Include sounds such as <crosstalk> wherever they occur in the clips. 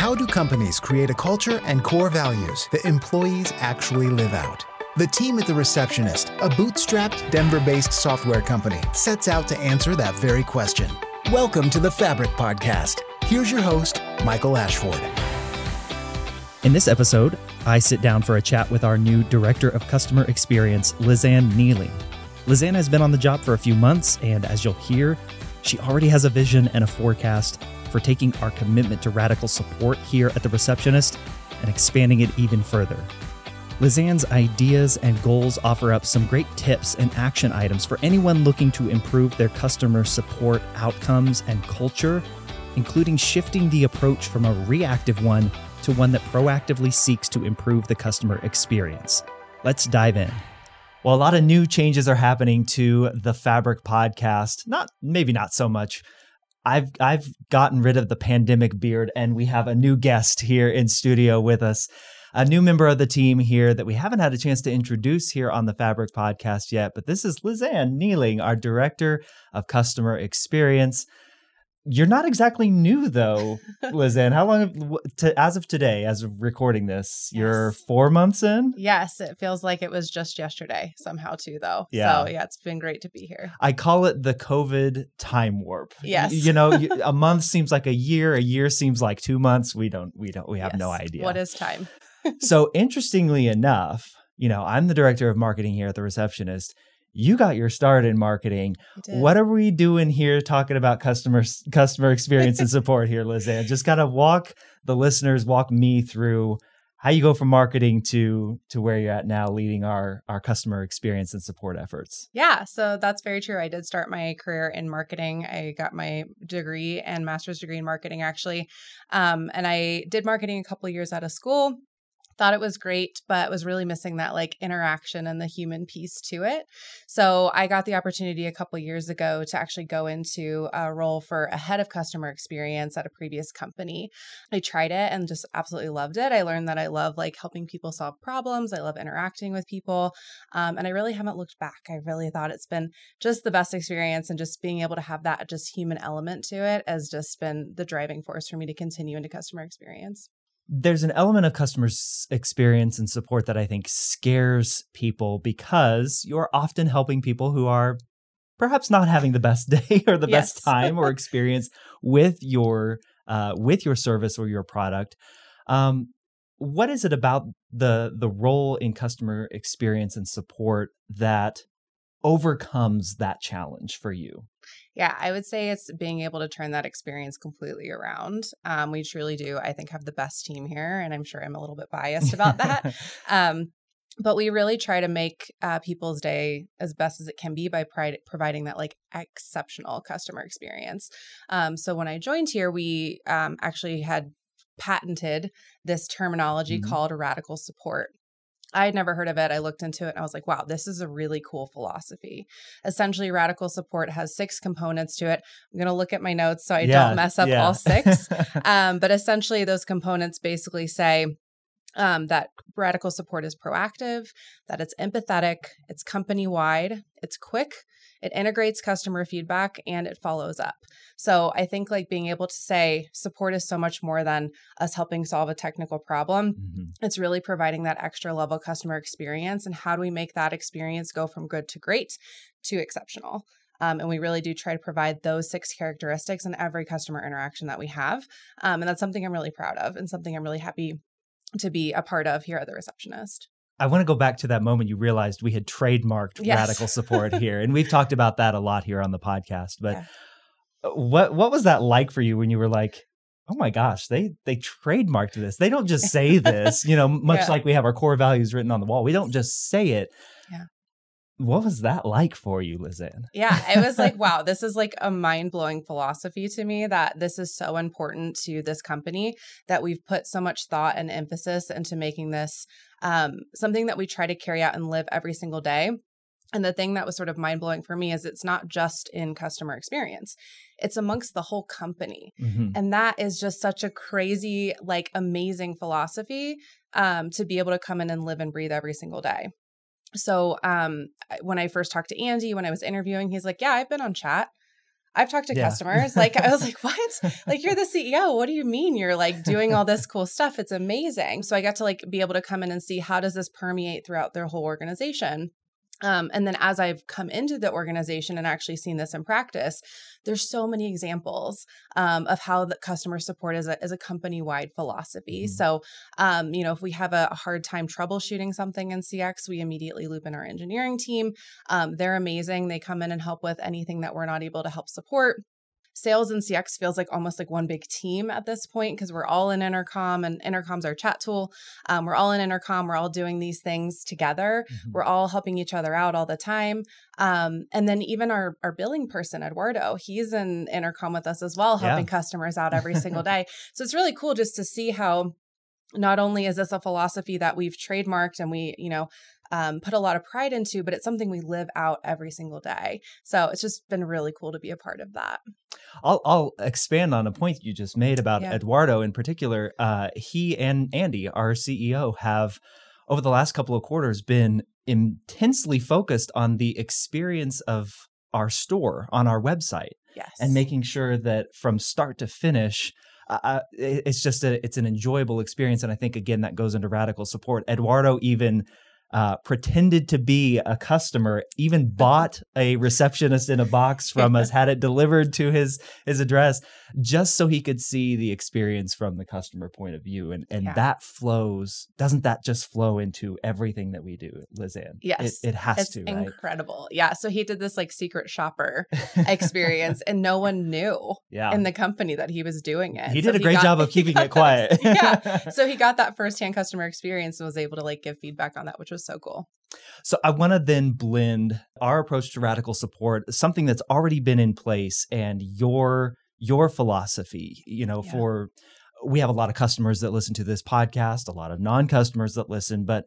How do companies create a culture and core values that employees actually live out? The team at The Receptionist, a bootstrapped Denver based software company, sets out to answer that very question. Welcome to the Fabric Podcast. Here's your host, Michael Ashford. In this episode, I sit down for a chat with our new Director of Customer Experience, LizAnn Nealing. LizAnn has been on the job for a few months, and as you'll hear, she already has a vision and a forecast for taking our commitment to radical support here at The Receptionist and expanding it even further. LizAnn's ideas and goals offer up some great tips and action items for anyone looking to improve their customer support outcomes and culture, including shifting the approach from a reactive one to one that proactively seeks to improve the customer experience. Let's dive in. Well, a lot of new changes are happening to the Fabric podcast. Not maybe not so much. I've I've gotten rid of the pandemic beard and we have a new guest here in studio with us a new member of the team here that we haven't had a chance to introduce here on the Fabric podcast yet, but this is LizAnn Nealing, our Director of Customer Experience. You're not exactly new though, <laughs> LizAnn. How long, to, as of today, as of recording this, yes. you're four months in? Yes, it feels like it was just yesterday somehow too, though. Yeah. So yeah, it's been great to be here. I call it the COVID time warp. Yes. You know, a <laughs> month seems like a year, a year seems like two months. We don't, we don't, we have yes. no idea. What is time? so interestingly enough, you know, I'm the director of marketing here at the receptionist. You got your start in marketing. What are we doing here talking about customer customer experience and <laughs> support here, LizAnn? Just kind of walk the listeners, walk me through how you go from marketing to to where you're at now leading our our customer experience and support efforts. Yeah so that's very true. I did start my career in marketing. I got my degree and master's degree in marketing actually. Um, and i did marketing a couple years out of school thought it was great, but was really missing that like interaction and the human piece to it. So I got the opportunity a couple years ago to actually go into a role for a head of customer experience at a previous company. I tried it and just absolutely loved it. I learned that I love like helping people solve problems. I love interacting with people. Um, and I really haven't looked back. I really thought it's been just the best experience and just being able to have that just human element to it has just been the driving force for me to continue into customer experience there's an element of customer experience and support that I think scares people because you're often helping people who are perhaps not having the best <laughs> day or the yes. best time or <laughs> experience with your uh, with your service or your product. Um, what is it about the the role in customer experience and support that overcomes that challenge for you? Yeah, I would say it's being able to turn that experience completely around. Um, we truly do, I think, have the best team here, and I'm sure I'm a little bit biased about that. <laughs> um, but we really try to make uh, people's day as best as it can be by pri- providing that like exceptional customer experience. Um, so when I joined here, we um, actually had patented this terminology mm-hmm. called radical support. I had never heard of it. I looked into it and I was like, wow, this is a really cool philosophy. Essentially, radical support has six components to it. I'm going to look at my notes so I yeah, don't mess up yeah. all six. <laughs> um, but essentially, those components basically say um, that radical support is proactive, that it's empathetic, it's company wide, it's quick, it integrates customer feedback, and it follows up. So I think like being able to say support is so much more than us helping solve a technical problem. Mm-hmm. It's really providing that extra level customer experience. And how do we make that experience go from good to great to exceptional? Um, and we really do try to provide those six characteristics in every customer interaction that we have. Um, and that's something I'm really proud of and something I'm really happy to be a part of here at the receptionist. I want to go back to that moment you realized we had trademarked yes. radical support here. And we've talked about that a lot here on the podcast. But yeah. What what was that like for you when you were like, oh my gosh, they they trademarked this. They don't just say <laughs> this, you know, much yeah. like we have our core values written on the wall. We don't just say it. Yeah what was that like for you, LizAnn? Yeah, it was like, <laughs> wow, this is like a mind blowing philosophy to me that this is so important to this company that we've put so much thought and emphasis into making this um, something that we try to carry out and live every single day. And the thing that was sort of mind blowing for me is it's not just in customer experience, it's amongst the whole company. Mm-hmm. And that is just such a crazy, like amazing philosophy um, to be able to come in and live and breathe every single day so um when i first talked to andy when i was interviewing he's like yeah i've been on chat I've talked to Yeah. <laughs> customers. Like, I was like, what? Like, you're the CEO. What do you mean you're like doing all this cool stuff? It's amazing. So I got to like be able to come in and see how does this permeate throughout their whole organization. Um, and then as I've come into the organization and actually seen this in practice, there's so many examples um, of how the customer support is a, is a company wide philosophy. Mhm. So, um, you know, if we have a hard time troubleshooting something in CX, we immediately loop in our engineering team. Um, they're amazing. They come in and help with anything that we're not able to help support. Sales and CX feels like almost like one big team at this point because we're all in Intercom and Intercom's our chat tool. Um, we're all in Intercom. We're all doing these things together. Mhm. We're all helping each other out all the time. Um, and then even our our billing person, Eduardo, he's in Intercom with us as well, Yeah. helping customers out every single <laughs> day. So it's really cool just to see how not only is this a philosophy that we've trademarked and we, you know, um, put a lot of pride into, but it's something we live out every single day. So it's just been really cool to be a part of that. I'll I'll expand on a point you just made about Yeah. Eduardo in particular. Uh, he and Andy, our CEO, have over the last couple of quarters been intensely focused on the experience of our store on our website Yes. and making sure that from start to finish uh, uh, it's just a it's an enjoyable experience and i think again that goes into radical support eduardo even uh, pretended to be a customer, even <laughs> bought a receptionist in a box from us, had it delivered to his his address, just so he could see the experience from the customer point of view. And and Yeah. that flows. Doesn't that just flow into everything that we do, LizAnn? Yes. it, it has it's to. Right? incredible. Yeah. So he did this like secret shopper <laughs> experience and no one knew yeah, in the company that he was doing it. he So did a great got- job of keeping it quiet. <laughs> yeah. So he got that firsthand customer experience and was able to like give feedback on that, which was so cool. So I want to then blend our approach to radical support, something that's already been in place, and your your philosophy. You know, Yeah. for we have a lot of customers that listen to this podcast, a lot of non-customers that listen, but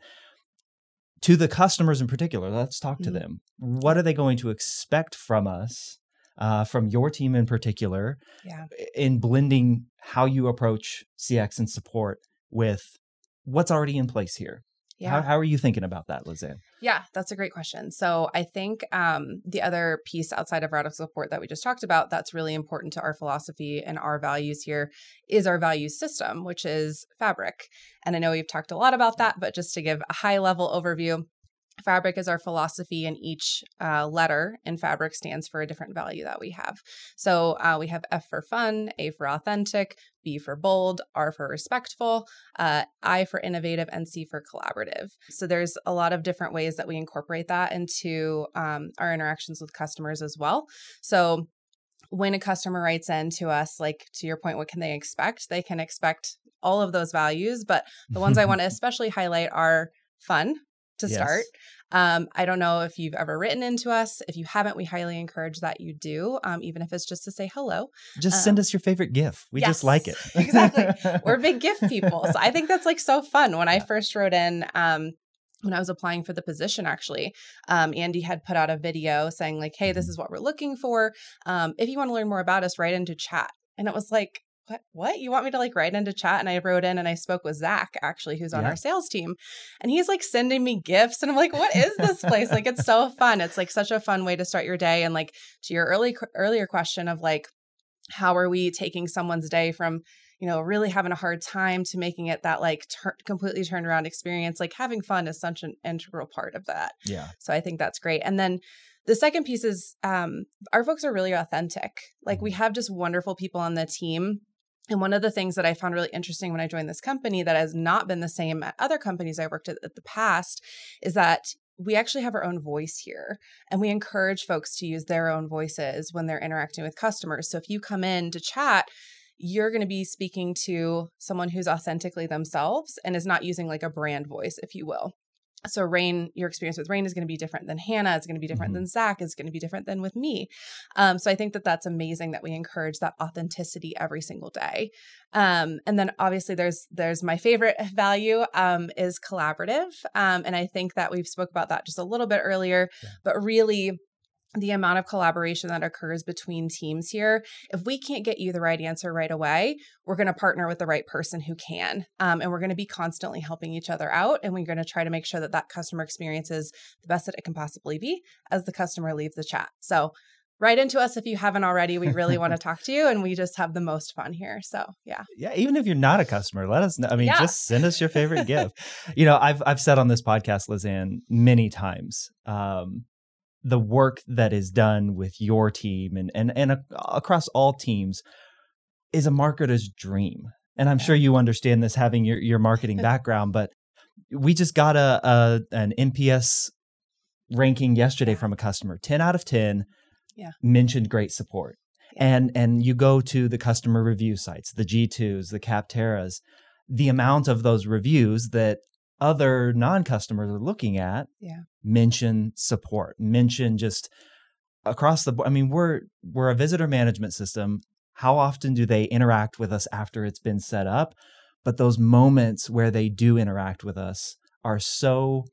to the customers in particular, let's talk to Mhm. them. What are they going to expect from us, uh, from your team in particular, Yeah. in blending how you approach CX and support with what's already in place here? Yeah. How, how are you thinking about that, LizAnn? Yeah, that's a great question. So I think um, the other piece outside of radical support that we just talked about that's really important to our philosophy and our values here is our value system, which is fabric. And I know we've talked a lot about that, but just to give a high level overview, Fabric is our philosophy, and each uh, letter in Fabric stands for a different value that we have. So uh, we have F for fun, A for authentic, B for bold, R for respectful, uh, I for innovative, and C for collaborative. So there's a lot of different ways that we incorporate that into um, our interactions with customers as well. So when a customer writes in to us, like to your point, what can they expect? They can expect all of those values, but the ones I want to <laughs> especially highlight are fun to Yes. start. Um, I don't know if you've ever written into us. If you haven't, we highly encourage that you do, um, even if it's just to say hello. Just send Um, us your favorite GIF. We just like it. exactly. We're big GIF <laughs> people. So I think that's like so fun. When I first wrote in, um, when I was applying for the position, actually, um, Andy had put out a video saying, like, hey, this is what we're looking for. Um, if you want to learn more about us, write into chat. And it was like, what? What? You want me to like write into chat? And I wrote in and I spoke with Zach, actually, who's on Yeah. our sales team. And he's like sending me gifts. And I'm like, what is this place? like, it's so fun. It's like such a fun way to start your day. And like to your early earlier question of like, how are we taking someone's day from you know really having a hard time to making it that like tur- completely turned around experience like having fun is such an integral part of that yeah. so i think that's great and then the second piece is um, our folks are really authentic like we have just wonderful people on the team and one of the things that I found really interesting when I joined this company that has not been the same at other companies I worked at at the past is that we actually have our own voice here and we encourage folks to use their own voices when they're interacting with customers. So if you come in to chat, you're going to be speaking to someone who's authentically themselves and is not using like a brand voice, if you will. So Rain, your experience with Rain is going to be different than Hannah. It's going to be different Mhm. than Zach. Is going to be different than with me. Um, so I think that that's amazing that we encourage that authenticity every single day. Um, and then obviously there's there's my favorite <laughs> value um, is collaborative, um, and I think that we've spoke about that just a little bit earlier. Yeah. But really, the amount of collaboration that occurs between teams here, if we can't get you the right answer right away, we're going to partner with the right person who can, um, and we're going to be constantly helping each other out, and we're going to try to make sure that that customer experience is the best that it can possibly be as the customer leaves the chat. So write into us if you haven't already. We really want to <laughs> talk to you and we just have the most fun here. So, yeah. Yeah, even if you're not a customer, let us know. I mean, Yeah. just send us your favorite gift. You know, I've I've said on this podcast, LizAnn, many times, um, the work that is done with your team and and and a- across all teams is a marketer's dream. And I'm sure you understand this having your your marketing <laughs> background, but we just got a, a an NPS ranking yesterday Yeah. from a customer, 10 out of 10 Yeah. mentioned great support. Yeah. And and you go to the customer review sites, the G2s, the Capterras, the amount of those reviews that other non-customers are looking at Yeah. mention support, mention just across the board. I mean, we're we're a visitor management system. How often do they interact with us after it's been set up? But those moments where they do interact with us are so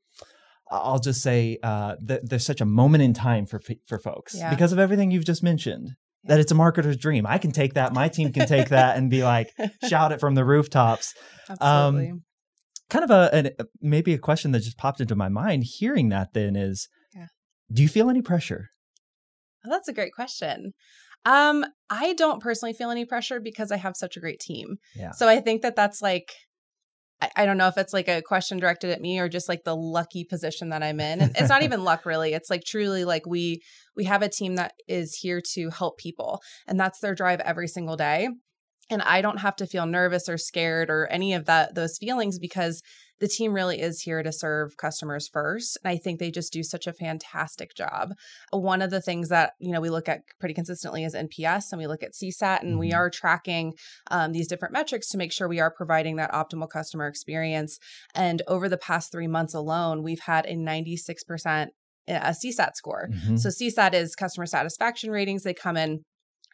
I'll just say uh, that there's such a moment in time for for folks Yeah. because of everything you've just mentioned. That it's a marketer's dream. I can take that. My team can take that and be like, <laughs> shout it from the rooftops. Absolutely. Kind of a an, maybe a question that just popped into my mind. Hearing that, then is, Yeah. do you feel any pressure? Oh, that's a great question. Um, I don't personally feel any pressure because I have such a great team. Yeah. So I think that that's like, I, I don't know if it's like a question directed at me or just like the lucky position that I'm in. And it's not <laughs> even luck really. It's like truly like we we have a team that is here to help people, and that's their drive every single day. And I don't have to feel nervous or scared or any of that those feelings because the team really is here to serve customers first. And I think they just do such a fantastic job. One of the things that, you know, we look at pretty consistently is NPS and we look at CSAT and we Mhm. are tracking um, these different metrics to make sure we are providing that optimal customer experience. And over the past three months alone, we've had a 96% a CSAT score. Mhm. So CSAT is customer satisfaction ratings. They come in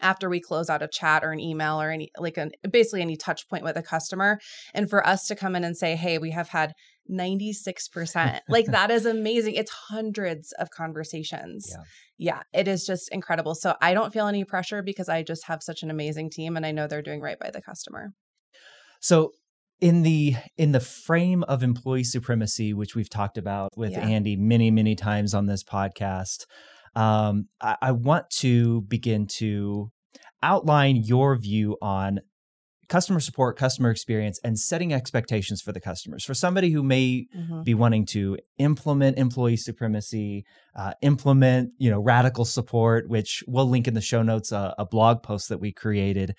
after we close out a chat or an email or any like an basically any touch point with a customer and for us to come in and say hey we have had 96% like <laughs> that is amazing it's hundreds of conversations Yeah. yeah it is just incredible so i don't feel any pressure because i just have such an amazing team and i know they're doing right by the customer So in the in the frame of employee supremacy, which we've talked about with Yeah. Andy many many times on this podcast, um, I, I want to begin to outline your view on customer support, customer experience, and setting expectations for the customers. For somebody who may Mhm. be wanting to implement employee supremacy, uh, implement you know radical support, which we'll link in the show notes a, a blog post that we created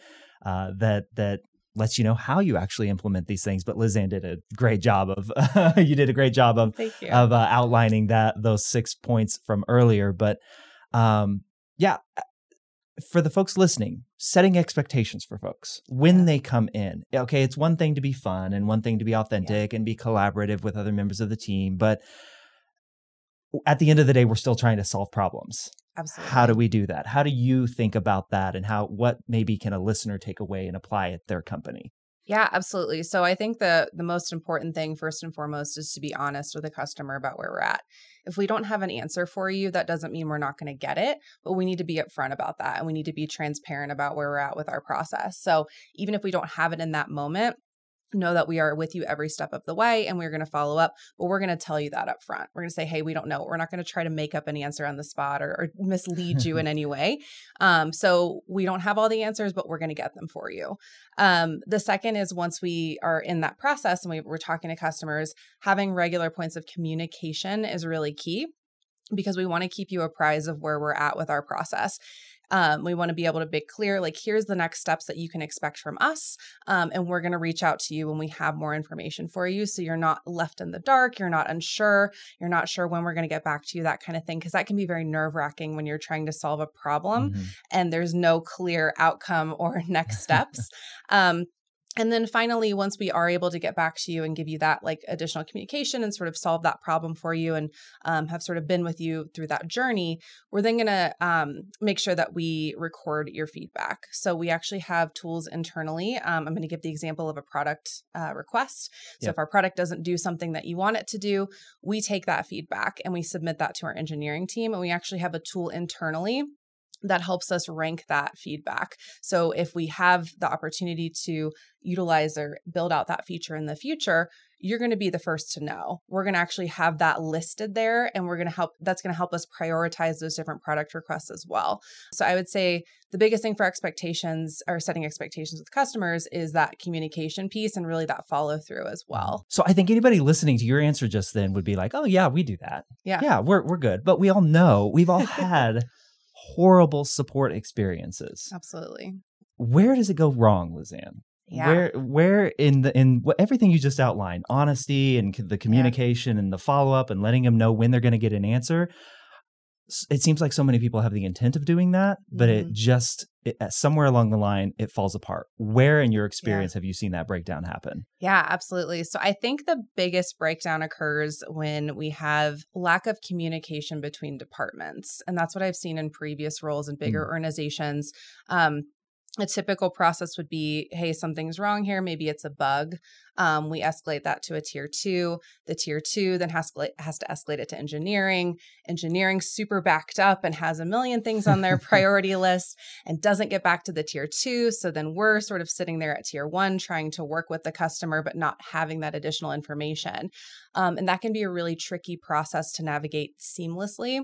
uh, that that lets you know how you actually implement these things. But LizAnn did a great job of <laughs> you did a great job of of uh, outlining that those six points from earlier. But um, yeah, for the folks listening, setting expectations for folks when Yeah. they come in. Okay, it's one thing to be fun and one thing to be authentic and be collaborative with other members of the team, but at the end of the day, we're still trying to solve problems. Absolutely How do we do that? How do you think about that, and how what maybe can a listener take away and apply at their company? Yeah, absolutely. So I think the the most important thing first and foremost is to be honest with the customer about where we're at. If we don't have an answer for you, that doesn't mean we're not going to get it, but we need to be upfront about that and we need to be transparent about where we're at with our process. So even if we don't have it in that moment, know that we are with you every step of the way and we're going to follow up but we're going to tell you that up front we're going to say hey we don't know. We're not going to try to make up an answer on the spot or, or mislead you in <laughs> any way. Um, so we don't have all the answers but we're going to get them for you. Um, the second is once we are in that process and we, we're talking to customers having regular points of communication is really key because we want to keep you apprised of where we're at with our process um, we want to be able to make clear, like, here's the next steps that you can expect from us. Um, and we're going to reach out to you when we have more information for you. So you're not left in the dark, you're not unsure, you're not sure when we're going to get back to you, that kind of thing. Cause that can be very nerve wracking when you're trying to solve a problem Mhm. and there's no clear outcome or <laughs> next <laughs> steps. um, and then finally, once we are able to get back to you and give you that like additional communication and sort of solve that problem for you and um, have sort of been with you through that journey, we're then going to um, make sure that we record your feedback. So we actually have tools internally. Um, I'm going to give the example of a product uh, request. So Yep. if our product doesn't do something that you want it to do, we take that feedback and we submit that to our engineering team. And we actually have a tool internally that helps us rank that feedback. So if we have the opportunity to utilize or build out that feature in the future, you're going to be the first to know. We're going to actually have that listed there and we're going to help that's going to help us prioritize those different product requests as well. So I would say the biggest thing for expectations or setting expectations with customers is that communication piece and really that follow through as mm-hmm. well. So I think anybody listening to your answer just then would be like, "Oh yeah, we do that. Yeah. Yeah, we're we're good." But we all know, we've all <laughs> had horrible support experiences. Absolutely. Where does it go wrong, LizAnn? Yeah. Where where in the in everything you just outlined, honesty and the communication and the follow up and letting them know when they're going to get an answer. It seems like so many people have the intent of doing that, but it Mhm. just it, somewhere along the line it falls apart. Where in your experience have you seen that breakdown happen? Yeah, absolutely. So I think the biggest breakdown occurs when we have lack of communication between departments. And that's what I've seen in previous roles in bigger organizations. Um, a typical process would be hey, something's wrong here. Maybe it's a bug. Um, we escalate that to a tier two. The tier two then has, has to escalate it to engineering. Engineering super backed up and has a million things on their <laughs> priority list and doesn't get back to the tier two. So then we're sort of sitting there at tier one trying to work with the customer, but not having that additional information. Um, and that can be a really tricky process to navigate seamlessly.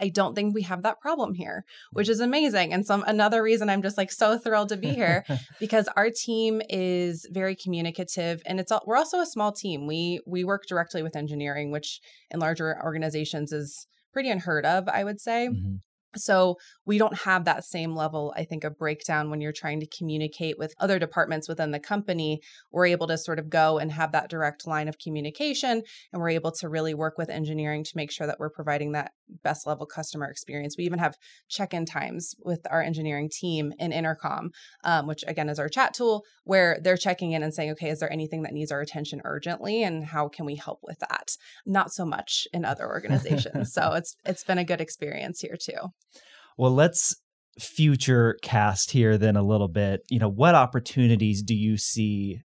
I don't think we have that problem here, which is amazing. And some another reason I'm just like so thrilled to be here <laughs> because our team is very communicative and it's all, we're also a small team. We we work directly with engineering, which in larger organizations is pretty unheard of, I would say. Mhm. So we don't have that same level, I think, of breakdown when you're trying to communicate with other departments within the company. We're able to sort of go and have that direct line of communication, and we're able to really work with engineering to make sure that we're providing that best level customer experience. We even have check in times with our engineering team in Intercom, um, which again is our chat tool, where they're checking in and saying, okay, is there anything that needs our attention urgently, and how can we help with that? Not so much in other organizations. so <laughs> it's it's been a good experience here too. Well, let's future cast here then a little bit. You know, what opportunities do you see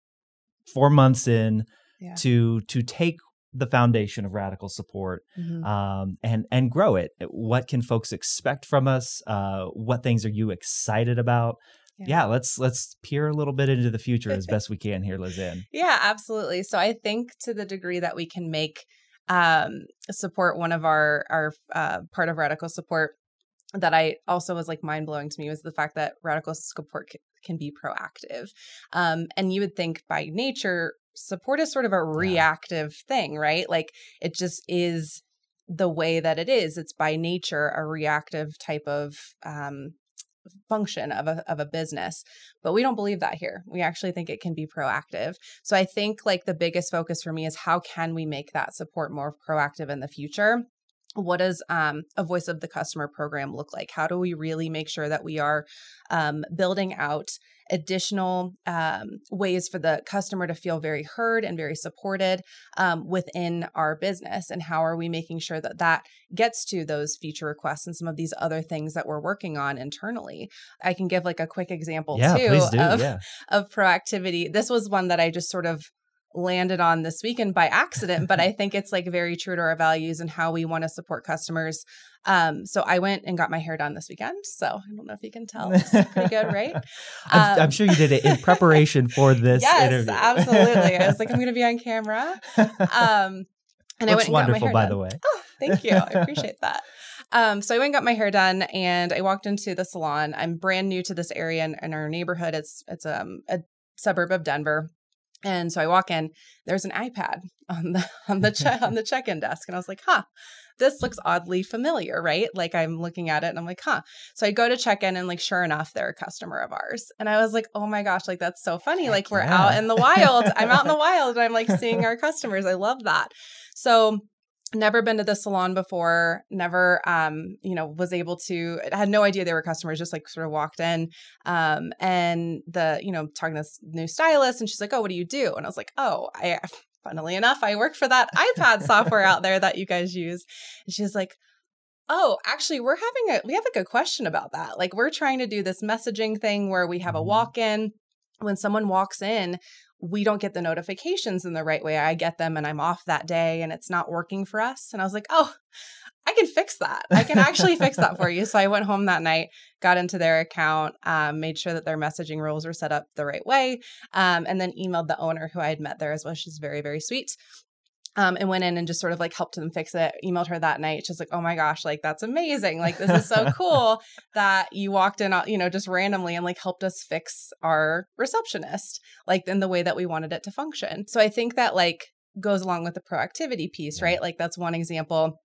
four months in Yeah. to to take the foundation of radical support Mhm. um, and and grow it? What can folks expect from us? Uh, what things are you excited about? Yeah. Yeah, let's let's peer a little bit into the future as <laughs> best we can here, LizAnn. Yeah, absolutely. So I think to the degree that we can make um, support one of our our uh, part of radical support that I also was like mind blowing to me was the fact that radical support c- can be proactive. Um, and you would think by nature, support is sort of a reactive thing, right? Like it just is the way that it is. It's by nature a reactive type of um, function of a of a business. But we don't believe that here. We actually think it can be proactive. So I think like the biggest focus for me is how can we make that support more proactive in the future? What does um, a voice of the customer program look like? How do we really make sure that we are um, building out additional um, ways for the customer to feel very heard and very supported um, within our business? And how are we making sure that that gets to those feature requests and some of these other things that we're working on internally? I can give like a quick example yeah, too of yeah. of proactivity. This was one that I just sort of landed on this weekend by accident, but I <laughs> think it's like very true to our values and how we want to support customers. Um, so I went and got my hair done this weekend. So I don't know if you can tell. It's pretty good, right? <laughs> I'm, I'm Um, sure you did it in preparation for this <laughs> yes, interview. absolutely. I was like, I'm going to be on camera. Um, and I Looks went and got my wonderful, hair by done. the way. Oh, thank you. I appreciate that. Um, so I went and got my hair done, and I walked into the salon. I'm brand new to this area in, in our neighborhood. It's it's um, a suburb of Denver, and so I walk in. There's an iPad <laughs> on the on the che- on the <laughs> check-in desk, and I was like, "Huh, this looks oddly familiar, right?" Like I'm looking at it, and I'm like, "Huh." So I go to check in, and like sure enough, they're a customer of ours, and I was like, "Oh my gosh, like that's so funny! Like we're yeah. out in the wild. I'm out in the <laughs> wild, and I'm like seeing our customers. I love that." So never been to the salon before never um you know was able to I had no idea they were customers just like sort of walked in um and the you know talking to this new stylist and she's like oh what do you do? And i was like oh i <laughs> funnily enough i work for that ipad software out there that you guys use. And she's like oh actually we're having a we have a good question about that. Like we're trying to do this messaging thing where we have a Mhm. walk-in. When someone walks in we don't get the notifications in the right way. I get them and I'm off that day and it's not working for us. And I was like, oh, I can fix that. I can actually fix that for you. So I went home that night, got into their account, um, made sure that their messaging rules were set up the right way, um, and then emailed the owner who I had met there as well. She's very, very sweet. Um, and went in and just sort of like helped them fix it. Emailed her that night. She's like, "Oh my gosh, like that's amazing! Like this is so <laughs> cool that you walked in, uh, you know, just randomly and like helped us fix our receptionist, like in the way that we wanted it to function." So I think that like goes along with the proactivity piece, yeah. right? Like that's one example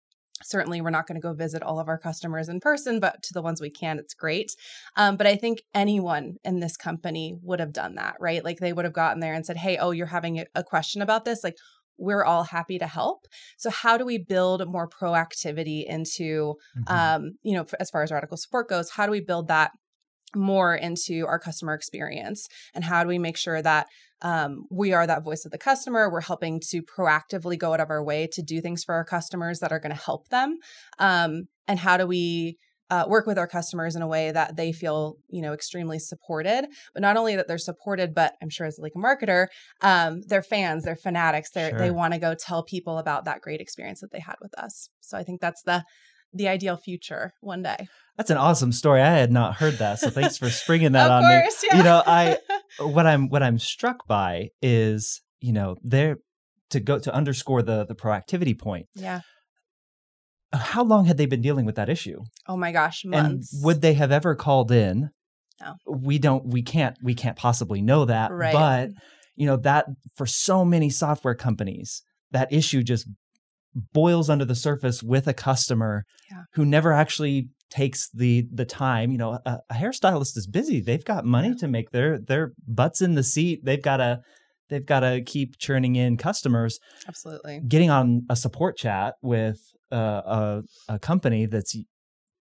certainly we're not going to go visit all of our customers in person but to the ones we can it's great um, but i think anyone in this company would have done that right like they would have gotten there and said hey oh you're having a question about this like we're all happy to help. So how do we build more proactivity into mm-hmm. um, you know as far as radical support goes how do we build that more into our customer experience? And how do we make sure that um, we are that voice of the customer we're helping to proactively go out of our way to do things for our customers that are going to help them? Um, and how do we uh, work with our customers in a way that they feel you know extremely supported but not only that they're supported but i'm sure as like a marketer um, they're fans they're fanatics they sure. they want to go tell people about that great experience that they had with us so i think that's the the ideal future one day that's an awesome story. I had not heard that, so thanks for springing that on course, me. Yeah. You know, I <laughs> what I'm what I'm struck by is you know there to go to underscore the the proactivity point. Yeah. How long had they been dealing with that issue? Oh my gosh, months. And would they have ever called in? No. We don't. We can't. We can't possibly know that. Right. But you know that for so many software companies, that issue just boils under the surface with a customer yeah. who never actually takes the the time you know a, a hairstylist is busy they've got money yeah. to make their their butts in the seat they've got to they've got to keep churning in customers absolutely getting on a support chat with uh, a, a company that's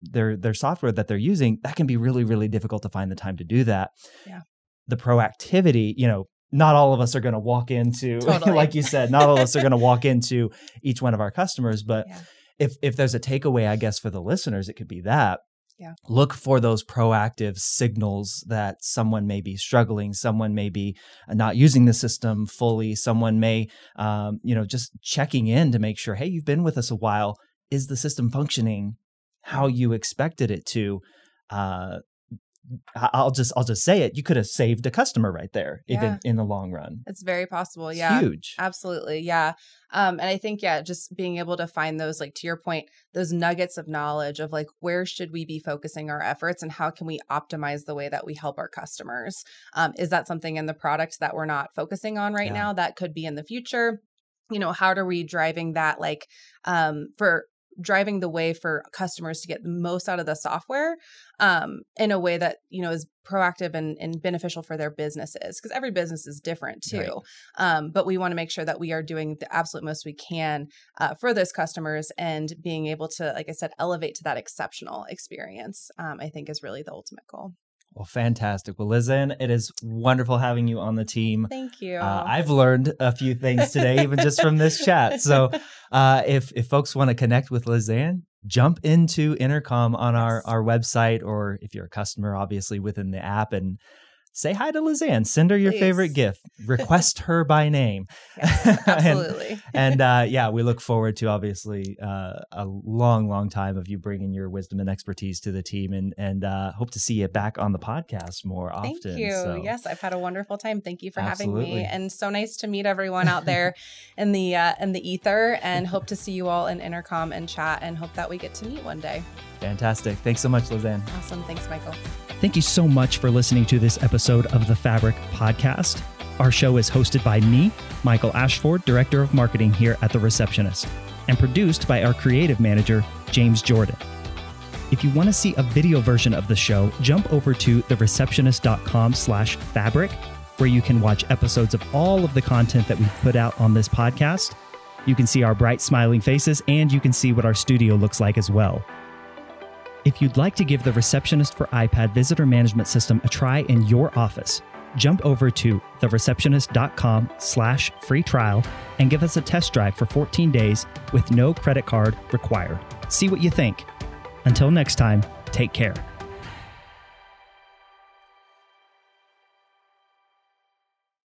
their their software that they're using that can be really really difficult to find the time to do that yeah the proactivity you know not all of us are going to walk into <laughs> totally. like you said not all of us are going to walk into each one of our customers but <laughs> yeah. if if there's a takeaway i guess for the listeners it could be that yeah. look for those proactive signals that someone may be struggling someone may be not using the system fully someone may um, you know just checking in to make sure hey you've been with us a while is the system functioning how you expected it to uh, I'll just I'll just say it. You could have saved a customer right there, yeah. even in the long run. It's very possible. It's yeah, huge. Absolutely. Yeah. Um, and I think yeah, just being able to find those, like to your point, those nuggets of knowledge of like where should we be focusing our efforts and how can we optimize the way that we help our customers? Um, is that something in the product that we're not focusing on right yeah. now that could be in the future? you know how are we driving that like um for driving the way for customers to get the most out of the software um, in a way that you know is proactive and, and beneficial for their businesses because every business is different too right. um, but we want to make sure that we are doing the absolute most we can uh, for those customers and being able to like i said elevate to that exceptional experience um, i think is really the ultimate goal well, fantastic. Well, LizAnn, it is wonderful having you on the team. Thank you. Uh, I've learned a few things today, even just from this chat. So, <laughs> uh, if if folks want to connect with LizAnn, jump into Intercom on yes. our our website, or if you're a customer, obviously within the app, and say hi to LizAnn. Send her your Please. favorite <laughs> gift. Request her by name. Yes, <laughs> absolutely. and, and uh, <laughs> yeah, we look forward to obviously uh, a long, long time of you bringing your wisdom and expertise to the team, and and uh, hope to see you back on the podcast more often. Thank you. So, yes, I've had a wonderful time. Thank you for absolutely. having me, and so nice to meet everyone out there in the uh, in the ether. And hope to see you all in intercom and chat, and hope that we get to meet one day. Fantastic. Thanks so much, LizAnn. Awesome. Thanks, Michael. Thank you so much for listening to this episode of the Fabric Podcast. Our show is hosted by me, Michael Ashford, Director of Marketing here at The Receptionist, and produced by our creative manager, James Jordan. If you want to see a video version of the show, jump over to thereceptionist.com slash fabric, where you can watch episodes of all of the content that we've put out on this podcast. You can see our bright smiling faces and you can see what our studio looks like as well. If you'd like to give the Receptionist for iPad visitor management system a try in your office, jump over to thereceptionist.com slash free trial and give us a test drive for 14 days with no credit card required. See what you think. Until next time, take care.